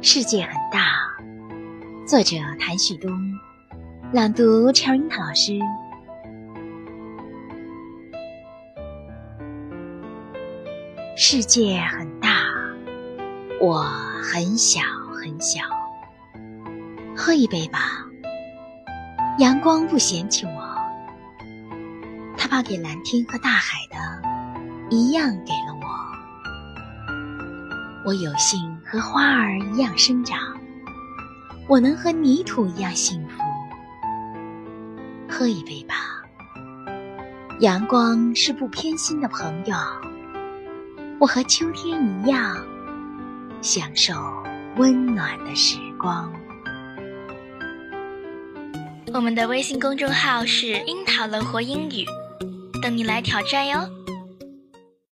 世界很大，作者谭旭东，朗读乔樱桃老师。世界很大，我很小很小。喝一杯吧，阳光不嫌弃我，他把给蓝天和大海的一样给了我。我有幸和花儿一样生长，我能和泥土一样幸福。喝一杯吧，阳光是不偏心的朋友。我和秋天一样，享受温暖的时光。我们的微信公众号是“樱桃乐活英语”，等你来挑战哟。